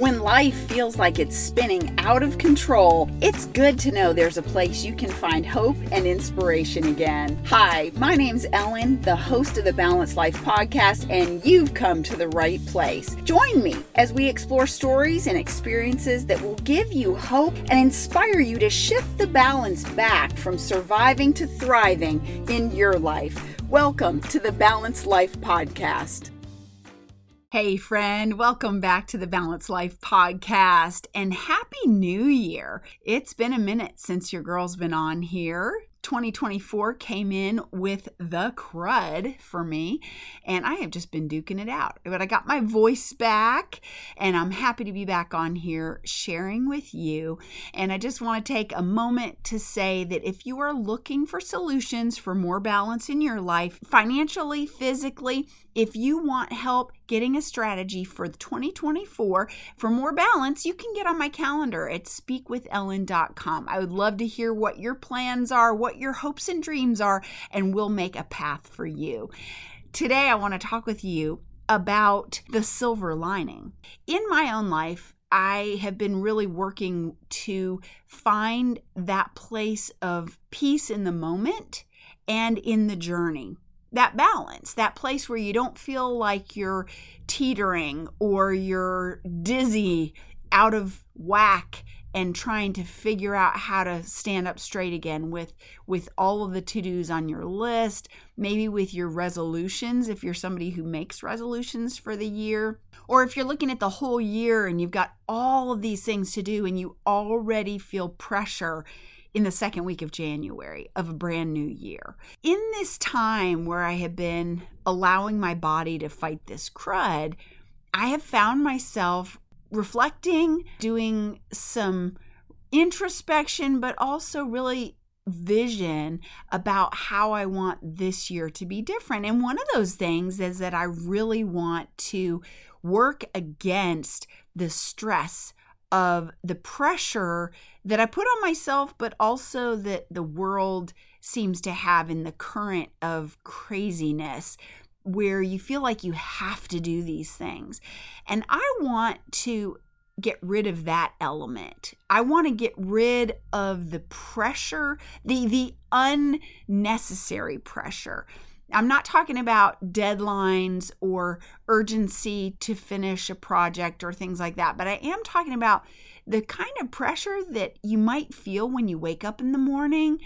When life feels like it's spinning out of control, it's good to know there's a place you can find hope and inspiration again. Hi, my name's Ellen, the host of the Balanced Life podcast, and you've come to the right place. Join me as we explore stories and experiences that will give you hope and inspire you to shift the balance back from surviving to thriving in your life. Welcome to the Balanced Life podcast. Hey, friend, welcome back to the Balanced Life podcast and Happy New Year. It's been a minute since your girl's been on here. 2024 came in with the crud for me, and I have just been duking it out. But I got my voice back, and I'm happy to be back on here sharing with you. And I just want to take a moment to say that if you are looking for solutions for more balance in your life, financially, physically, if you want help getting a strategy for 2024 for more balance, you can get on my calendar at speakwithellen.com. I would love to hear what your plans are, what your hopes and dreams are, and we'll make a path for you. Today, I want to talk with you about the silver lining. In my own life, I have been really working to find that place of peace in the moment and in the journey that balance, that place where you don't feel like you're teetering or you're dizzy, out of whack and trying to figure out how to stand up straight again with with all of the to-dos on your list, maybe with your resolutions if you're somebody who makes resolutions for the year, or if you're looking at the whole year and you've got all of these things to do and you already feel pressure in the second week of January of a brand new year. In this time where I have been allowing my body to fight this crud, I have found myself reflecting, doing some introspection, but also really vision about how I want this year to be different. And one of those things is that I really want to work against the stress of the pressure that I put on myself, but also that the world seems to have in the current of craziness where you feel like you have to do these things. And I want to get rid of that element. I want to get rid of the pressure, the the unnecessary pressure. I'm not talking about deadlines or urgency to finish a project or things like that, but I am talking about the kind of pressure that you might feel when you wake up in the morning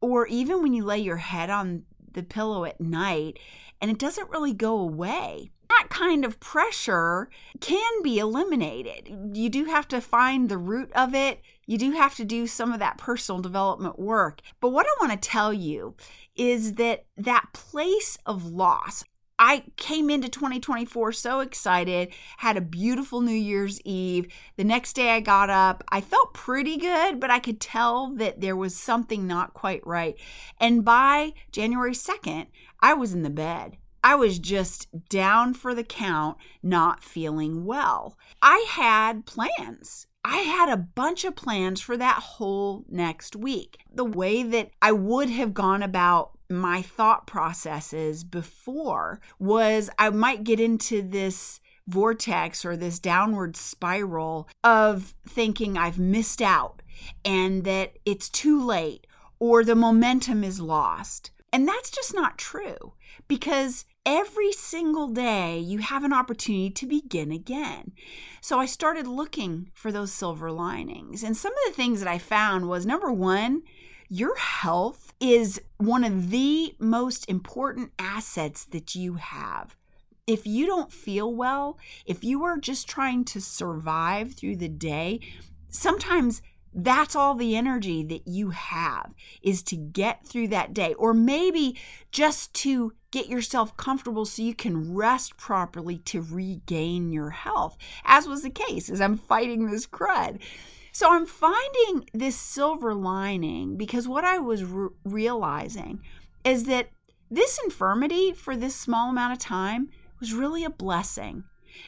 or even when you lay your head on the pillow at night and it doesn't really go away. That kind of pressure can be eliminated. You do have to find the root of it. You do have to do some of that personal development work. But what I want to tell you is that that place of loss, I came into 2024 so excited, had a beautiful New Year's Eve. The next day I got up, I felt pretty good, but I could tell that there was something not quite right. And by January 2nd, I was in the bed. I was just down for the count, not feeling well. I had plans. I had a bunch of plans for that whole next week. The way that I would have gone about my thought processes before was I might get into this vortex or this downward spiral of thinking I've missed out and that it's too late or the momentum is lost. And that's just not true because every single day you have an opportunity to begin again. So I started looking for those silver linings. And some of the things that I found was number one, your health is one of the most important assets that you have. If you don't feel well, if you are just trying to survive through the day, sometimes that's all the energy that you have is to get through that day, or maybe just to get yourself comfortable so you can rest properly to regain your health, as was the case as I'm fighting this crud. So I'm finding this silver lining because what I was re- realizing is that this infirmity for this small amount of time was really a blessing.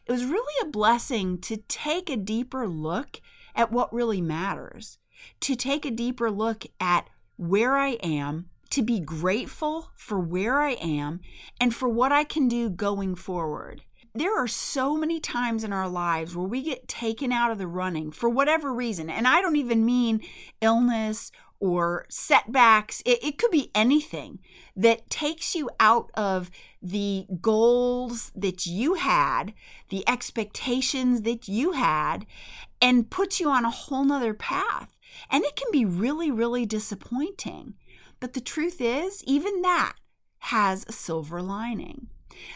It was really a blessing to take a deeper look at what really matters, to take a deeper look at where I am, to be grateful for where I am and for what I can do going forward. there are so many times in our lives where we get taken out of the running for whatever reason. And I don't even mean illness or setbacks. It, it, could be anything that takes you out of the goals that you had, the expectations that you had, and puts you on a whole nother path. And it can be really, really disappointing. But the truth is, even that has a silver lining.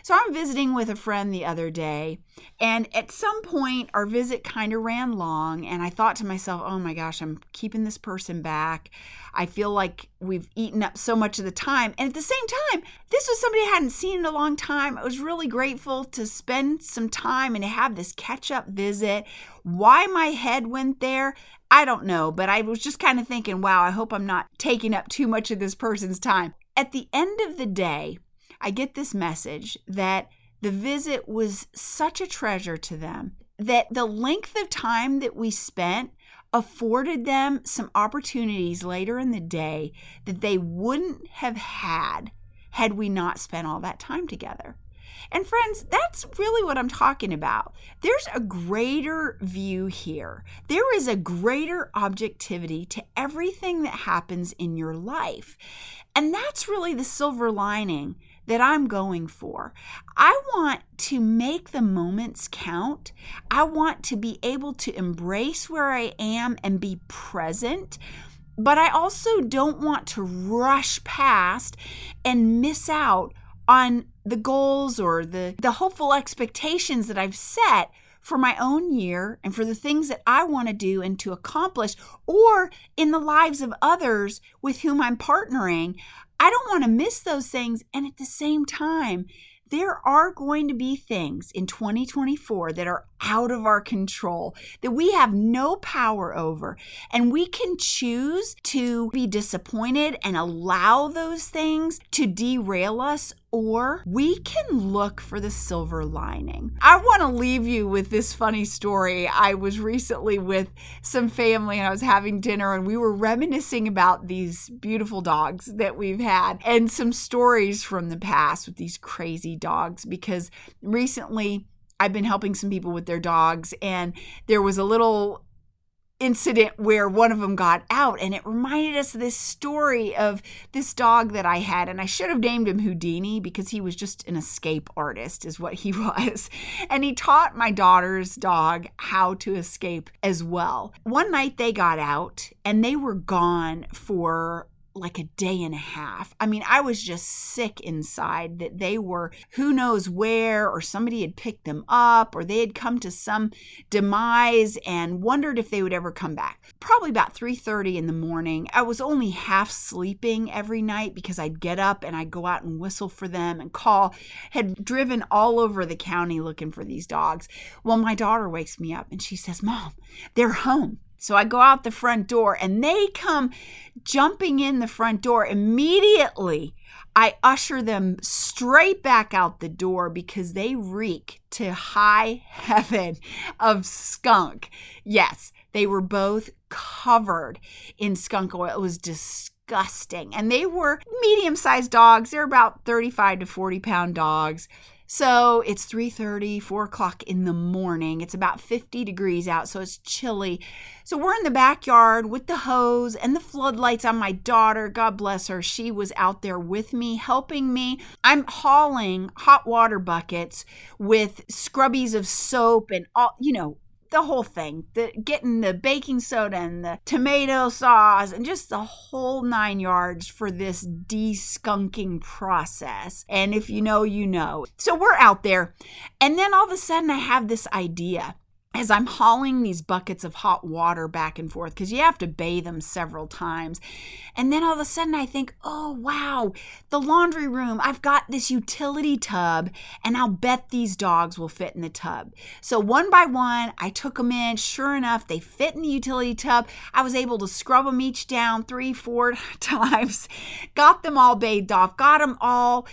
So I'm visiting with a friend the other day, and at some point, our visit kind of ran long. And I thought to myself, oh my gosh, I'm keeping this person back. I feel like we've eaten up so much of the time. And at the same time, this was somebody I hadn't seen in a long time. I was really grateful to spend some time and have this catch up visit. Why my head went there, I don't know, but I was just kind of thinking, wow, I hope I'm not taking up too much of this person's time. At the end of the day, I get this message that the visit was such a treasure to them that the length of time that we spent afforded them some opportunities later in the day that they wouldn't have had had we not spent all that time together. And friends, that's really what I'm talking about. There's a greater view here. There is a greater objectivity to everything that happens in your life. And that's really the silver lining that I'm going for. I want to make the moments count. I want to be able to embrace where I am and be present. But I also don't want to rush past and miss out on the goals or the, the hopeful expectations that I've set for my own year and for the things that I want to do and to accomplish, or in the lives of others with whom I'm partnering. I don't want to miss those things. And at the same time, there are going to be things in 2024 that are out of our control that we have no power over. And we can choose to be disappointed and allow those things to derail us or we can look for the silver lining. I want to leave you with this funny story. I was recently with some family and I was having dinner and we were reminiscing about these beautiful dogs that we've had and some stories from the past with these crazy dogs because recently I've been helping some people with their dogs, and there was a little incident where one of them got out and it reminded us of this story of this dog that I had and I should have named him Houdini because he was just an escape artist is what he was and he taught my daughter's dog how to escape as well. One night they got out and they were gone for like a day and a half. I mean, I was just sick inside that they were who knows where or somebody had picked them up or they had come to some demise and wondered if they would ever come back. Probably about 3:30 in the morning. I was only half sleeping every night because I'd get up and I'd go out and whistle for them and call. Had driven all over the county looking for these dogs. Well, my daughter wakes me up and she says, "Mom, they're home." So I go out the front door and they come jumping in the front door immediately. I usher them straight back out the door because they reek to high heaven of skunk. Yes, they were both covered in skunk oil. It was disgusting. And they were medium sized dogs. They're about 35 to 40 pound dogs. So it's 3:30, 4 o'clock in the morning. It's about 50 degrees out, so it's chilly. So we're in the backyard with the hose and the floodlights on my daughter. God bless her. She was out there with me, helping me. I'm hauling hot water buckets with scrubbies of soap and all, you know, the whole thing the getting the baking soda and the tomato sauce and just the whole nine yards for this deskunking process. And if you know you know. So we're out there. And then all of a sudden i have this idea as I'm hauling these buckets of hot water back and forth, because you have to bathe them several times. And then all of a sudden I think, oh, wow, the laundry room, I've got this utility tub, and I'll bet these dogs will fit in the tub. So one by one, I took them in. Sure enough, they fit in the utility tub. I was able to scrub them each down three, four times, got them all bathed off, got them all,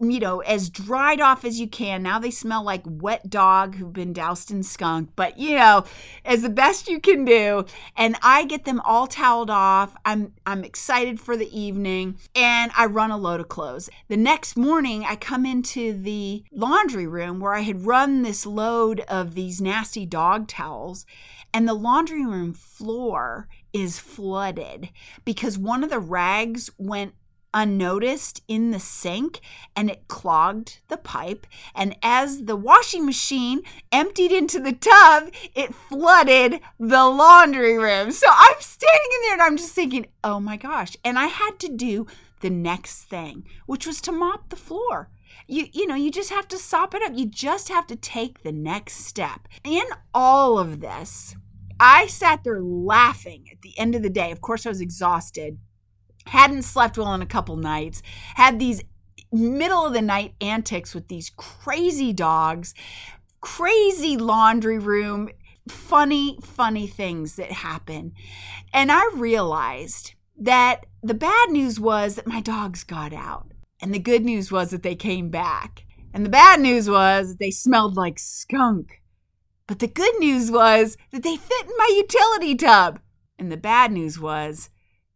you know, as dried off as you can. Now they smell like wet dog who've been doused in skunk but you know, as the best you can do. And I get them all toweled off. I'm I'm excited for the evening and I run a load of clothes. The next morning I come into the laundry room where I had run this load of these nasty dog towels and the laundry room floor is flooded because one of the rags went unnoticed in the sink and it clogged the pipe. And as the washing machine emptied into the tub, it flooded the laundry room. So I'm standing in there and I'm just thinking, oh my gosh. And I had to do the next thing, which was to mop the floor. You, you know, you just have to sop it up. You just have to take the next step. In all of this, I sat there laughing at the end of the day. Of course, I was exhausted hadn't slept well in a couple nights, had these middle of the night antics with these crazy dogs, crazy laundry room, funny, funny things that happen. And I realized that the bad news was that my dogs got out. And the good news was that they came back. And the bad news was they smelled like skunk. But the good news was that they fit in my utility tub. And the bad news was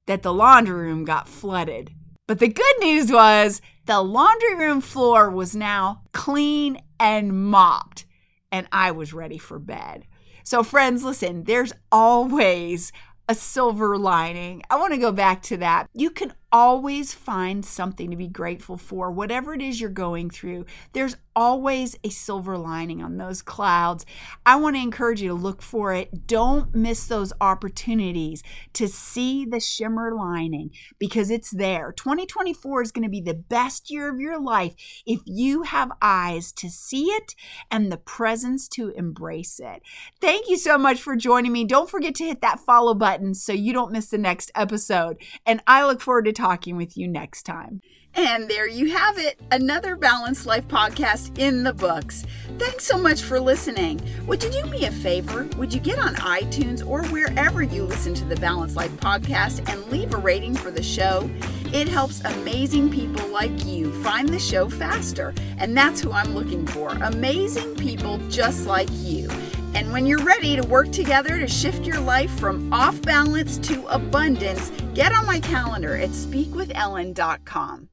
that the laundry room got flooded. But the good news was the laundry room floor was now clean and mopped, and I was ready for bed. So, friends, listen, there's always a silver lining. I want to go back to that. You can always find something to be grateful for. Whatever it is you're going through, there's always a silver lining on those clouds. I want to encourage you to look for it. Don't miss those opportunities to see the shimmer lining because it's there. 2024 is going to be the best year of your life if you have eyes to see it and the presence to embrace it. Thank you so much for joining me. Don't forget to hit that follow button so you don't miss the next episode. And I look forward to talking talking with you next time. And there you have it, another Balanced Life podcast in the books. Thanks so much for listening. Would you do me a favor? Would you get on iTunes or wherever you listen to the Balanced Life podcast and leave a rating for the show? It helps amazing people like you find the show faster. And that's who I'm looking for amazing people just like you. And when you're ready to work together to shift your life from off balance to abundance, get on my calendar at speakwithellen.com.